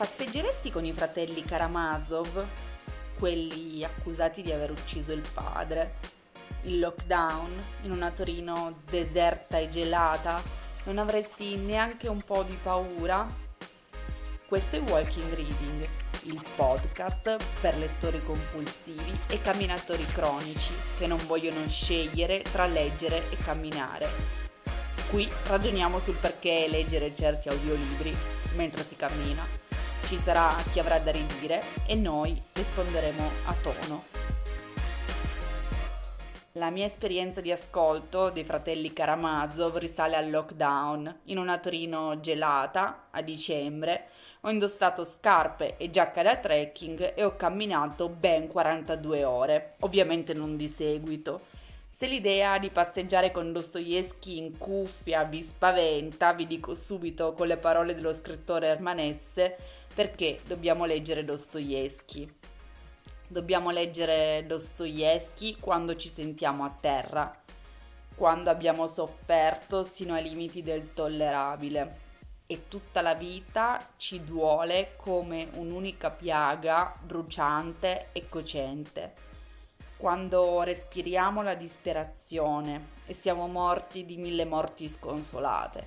Passeggeresti con i fratelli Karamazov, quelli accusati di aver ucciso il padre? Il lockdown, in una Torino deserta e gelata, non avresti neanche un po' di paura? Questo è Walking Reading, il podcast per lettori compulsivi e camminatori cronici che non vogliono scegliere tra leggere e camminare. Qui ragioniamo sul perché leggere certi audiolibri mentre si cammina ci sarà chi avrà da ridire e noi risponderemo a tono. La mia esperienza di ascolto dei fratelli Karamazov risale al lockdown. In una Torino gelata, a dicembre, ho indossato scarpe e giacca da trekking e ho camminato ben 42 ore, ovviamente non di seguito. Se l'idea di passeggiare con Dostoevsky in cuffia vi spaventa, vi dico subito con le parole dello scrittore ermanesse perché dobbiamo leggere Dostoevsky. Dobbiamo leggere Dostoevsky quando ci sentiamo a terra, quando abbiamo sofferto sino ai limiti del tollerabile e tutta la vita ci duole come un'unica piaga bruciante e cocente. Quando respiriamo la disperazione e siamo morti di mille morti sconsolate.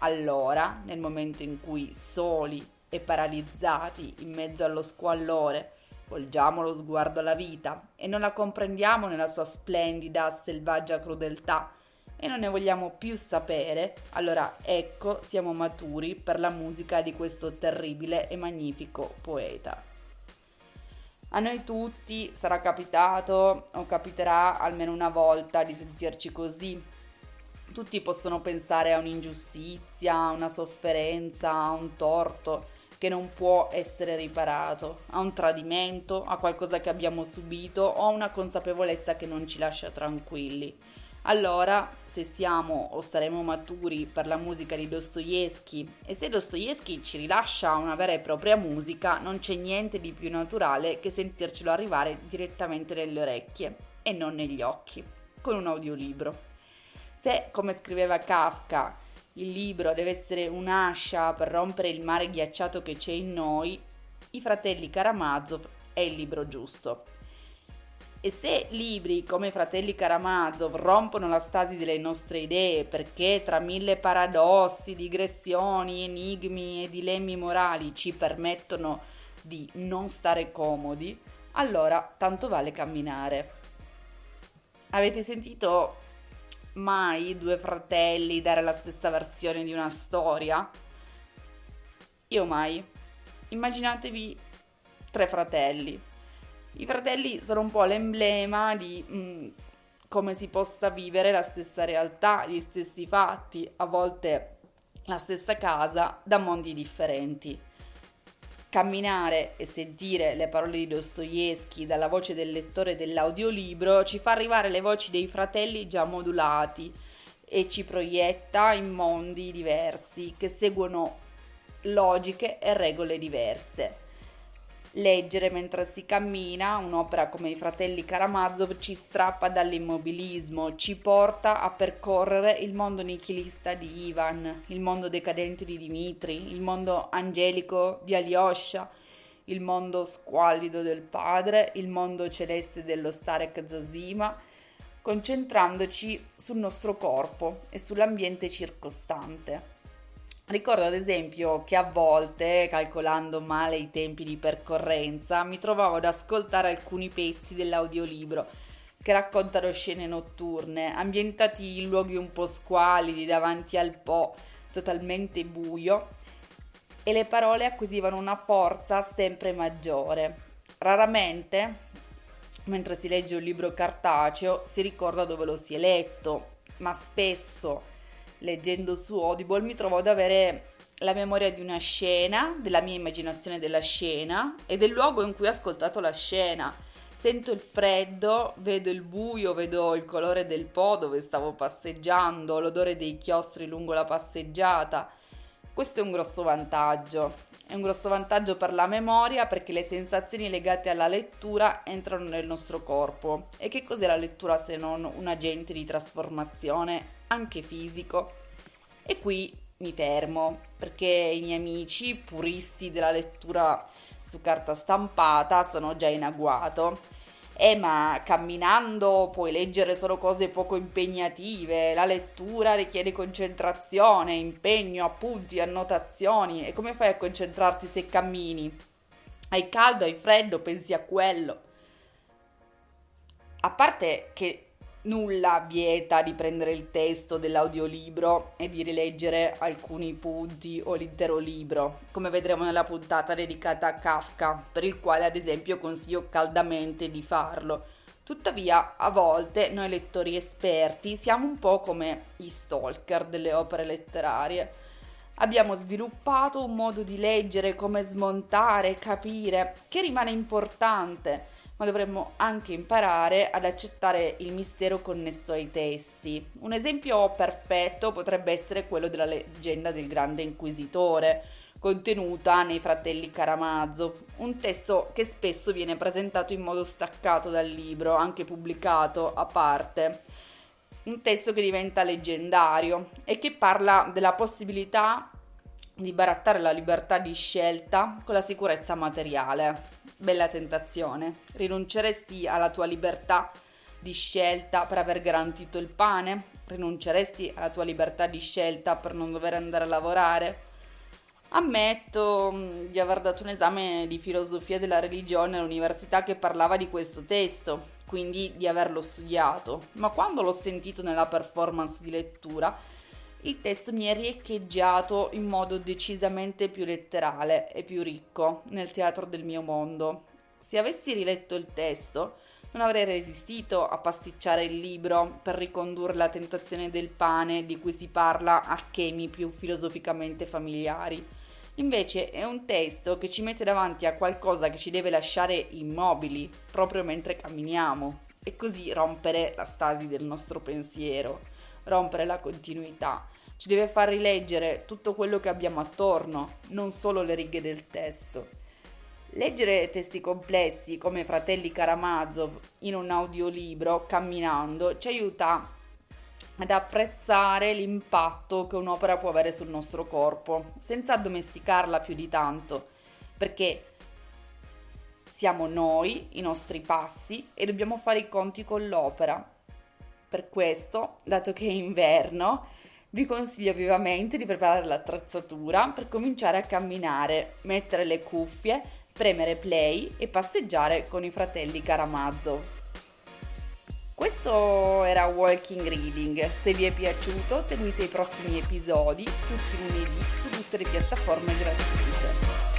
Allora, nel momento in cui soli e paralizzati in mezzo allo squallore, volgiamo lo sguardo alla vita e non la comprendiamo nella sua splendida, selvaggia crudeltà e non ne vogliamo più sapere, allora ecco siamo maturi per la musica di questo terribile e magnifico poeta. A noi tutti sarà capitato o capiterà almeno una volta di sentirci così. Tutti possono pensare a un'ingiustizia, a una sofferenza, a un torto che non può essere riparato, a un tradimento, a qualcosa che abbiamo subito o a una consapevolezza che non ci lascia tranquilli. Allora, se siamo o saremo maturi per la musica di Dostoevsky e se Dostoevsky ci rilascia una vera e propria musica, non c'è niente di più naturale che sentircelo arrivare direttamente nelle orecchie e non negli occhi, con un audiolibro. Se, come scriveva Kafka, il libro deve essere un'ascia per rompere il mare ghiacciato che c'è in noi, I fratelli Karamazov è il libro giusto. E se libri come fratelli Karamazov rompono la stasi delle nostre idee perché tra mille paradossi, digressioni, enigmi e dilemmi morali ci permettono di non stare comodi, allora tanto vale camminare. Avete sentito mai due fratelli dare la stessa versione di una storia? Io mai. Immaginatevi tre fratelli. I fratelli sono un po' l'emblema di mh, mm, come si possa vivere la stessa realtà, gli stessi fatti, a volte la stessa casa, da mondi differenti camminare e sentire le parole di Dostoevsky dalla voce del lettore dell'audiolibro ci fa arrivare le voci dei fratelli già modulati e ci proietta in mondi diversi che seguono logiche e regole diverse. Leggere mentre si cammina, un'opera come i fratelli Karamazov ci strappa dall'immobilismo, ci porta a percorrere il mondo nichilista di Ivan, il mondo decadente di Dimitri, il mondo angelico di Alyosha, il mondo squallido del padre, il mondo celeste dello Starek Zazima, concentrandoci sul nostro corpo e sull'ambiente circostante. Ricordo ad esempio che a volte, calcolando male i tempi di percorrenza, mi trovavo ad ascoltare alcuni pezzi dell'audiolibro che raccontano scene notturne, ambientati in luoghi un po' squalidi, davanti al Po, totalmente buio, e le parole acquisivano una forza sempre maggiore. Raramente, mentre si legge un libro cartaceo, si ricorda dove lo si è letto, ma spesso leggendo su Audible mi trovo ad avere la memoria di una scena, della mia immaginazione della scena e del luogo in cui ho ascoltato la scena. Sento il freddo, vedo il buio, vedo il colore del po' dove stavo passeggiando, l'odore dei chiostri lungo la passeggiata. Questo è un grosso vantaggio. È un grosso vantaggio per la memoria perché le sensazioni legate alla lettura entrano nel nostro corpo. E che cos'è la lettura se non un agente di trasformazione anche fisico. E qui mi fermo perché i miei amici puristi della lettura su carta stampata sono già in agguato. Eh, ma camminando puoi leggere solo cose poco impegnative. La lettura richiede concentrazione, impegno, appunti, annotazioni. E come fai a concentrarti se cammini? Hai caldo, hai freddo, pensi a quello. A parte che nulla vieta di prendere il testo dell'audiolibro e di rileggere alcuni punti o l'intero libro, come vedremo nella puntata dedicata a Kafka, per il quale ad esempio consiglio caldamente di farlo. Tuttavia, a volte noi lettori esperti siamo un po' come gli stalker delle opere letterarie. Abbiamo sviluppato un modo di leggere, come smontare, capire, che rimane importante ma dovremmo anche imparare ad accettare il mistero connesso ai testi. Un esempio perfetto potrebbe essere quello della leggenda del grande inquisitore, contenuta nei Fratelli Karamazov, un testo che spesso viene presentato in modo staccato dal libro, anche pubblicato a parte. Un testo che diventa leggendario e che parla della possibilità di barattare la libertà di scelta con la sicurezza materiale. Bella tentazione. Rinunceresti alla tua libertà di scelta per aver garantito il pane? Rinunceresti alla tua libertà di scelta per non dover andare a lavorare? Ammetto mm, di aver dato un esame di filosofia della religione all'università che parlava di questo testo, quindi di averlo studiato, ma quando l'ho sentito nella performance di lettura il testo mi è riecheggiato in modo decisamente più letterale e più ricco nel teatro del mio mondo. Se avessi riletto il testo, non avrei resistito a pasticciare il libro per ricondurre la tentazione del pane di cui si parla a schemi più filosoficamente familiari. Invece è un testo che ci mette davanti a qualcosa che ci deve lasciare immobili proprio mentre camminiamo e così rompere la stasi del nostro pensiero, rompere la continuità ci deve far rileggere tutto quello che abbiamo attorno, non solo le righe del testo. Leggere testi complessi come Fratelli Karamazov in un audiolibro, camminando, ci aiuta ad apprezzare l'impatto che un'opera può avere sul nostro corpo, senza addomesticarla più di tanto, perché siamo noi, i nostri passi, e dobbiamo fare i conti con l'opera. Per questo, dato che è inverno, vi consiglio vivamente di preparare l'attrezzatura per cominciare a camminare, mettere le cuffie, premere play e passeggiare con i fratelli Karamazov. Questo era Walking Reading. Se vi è piaciuto, seguite i prossimi episodi tutti lunedì su tutte le piattaforme gratuite.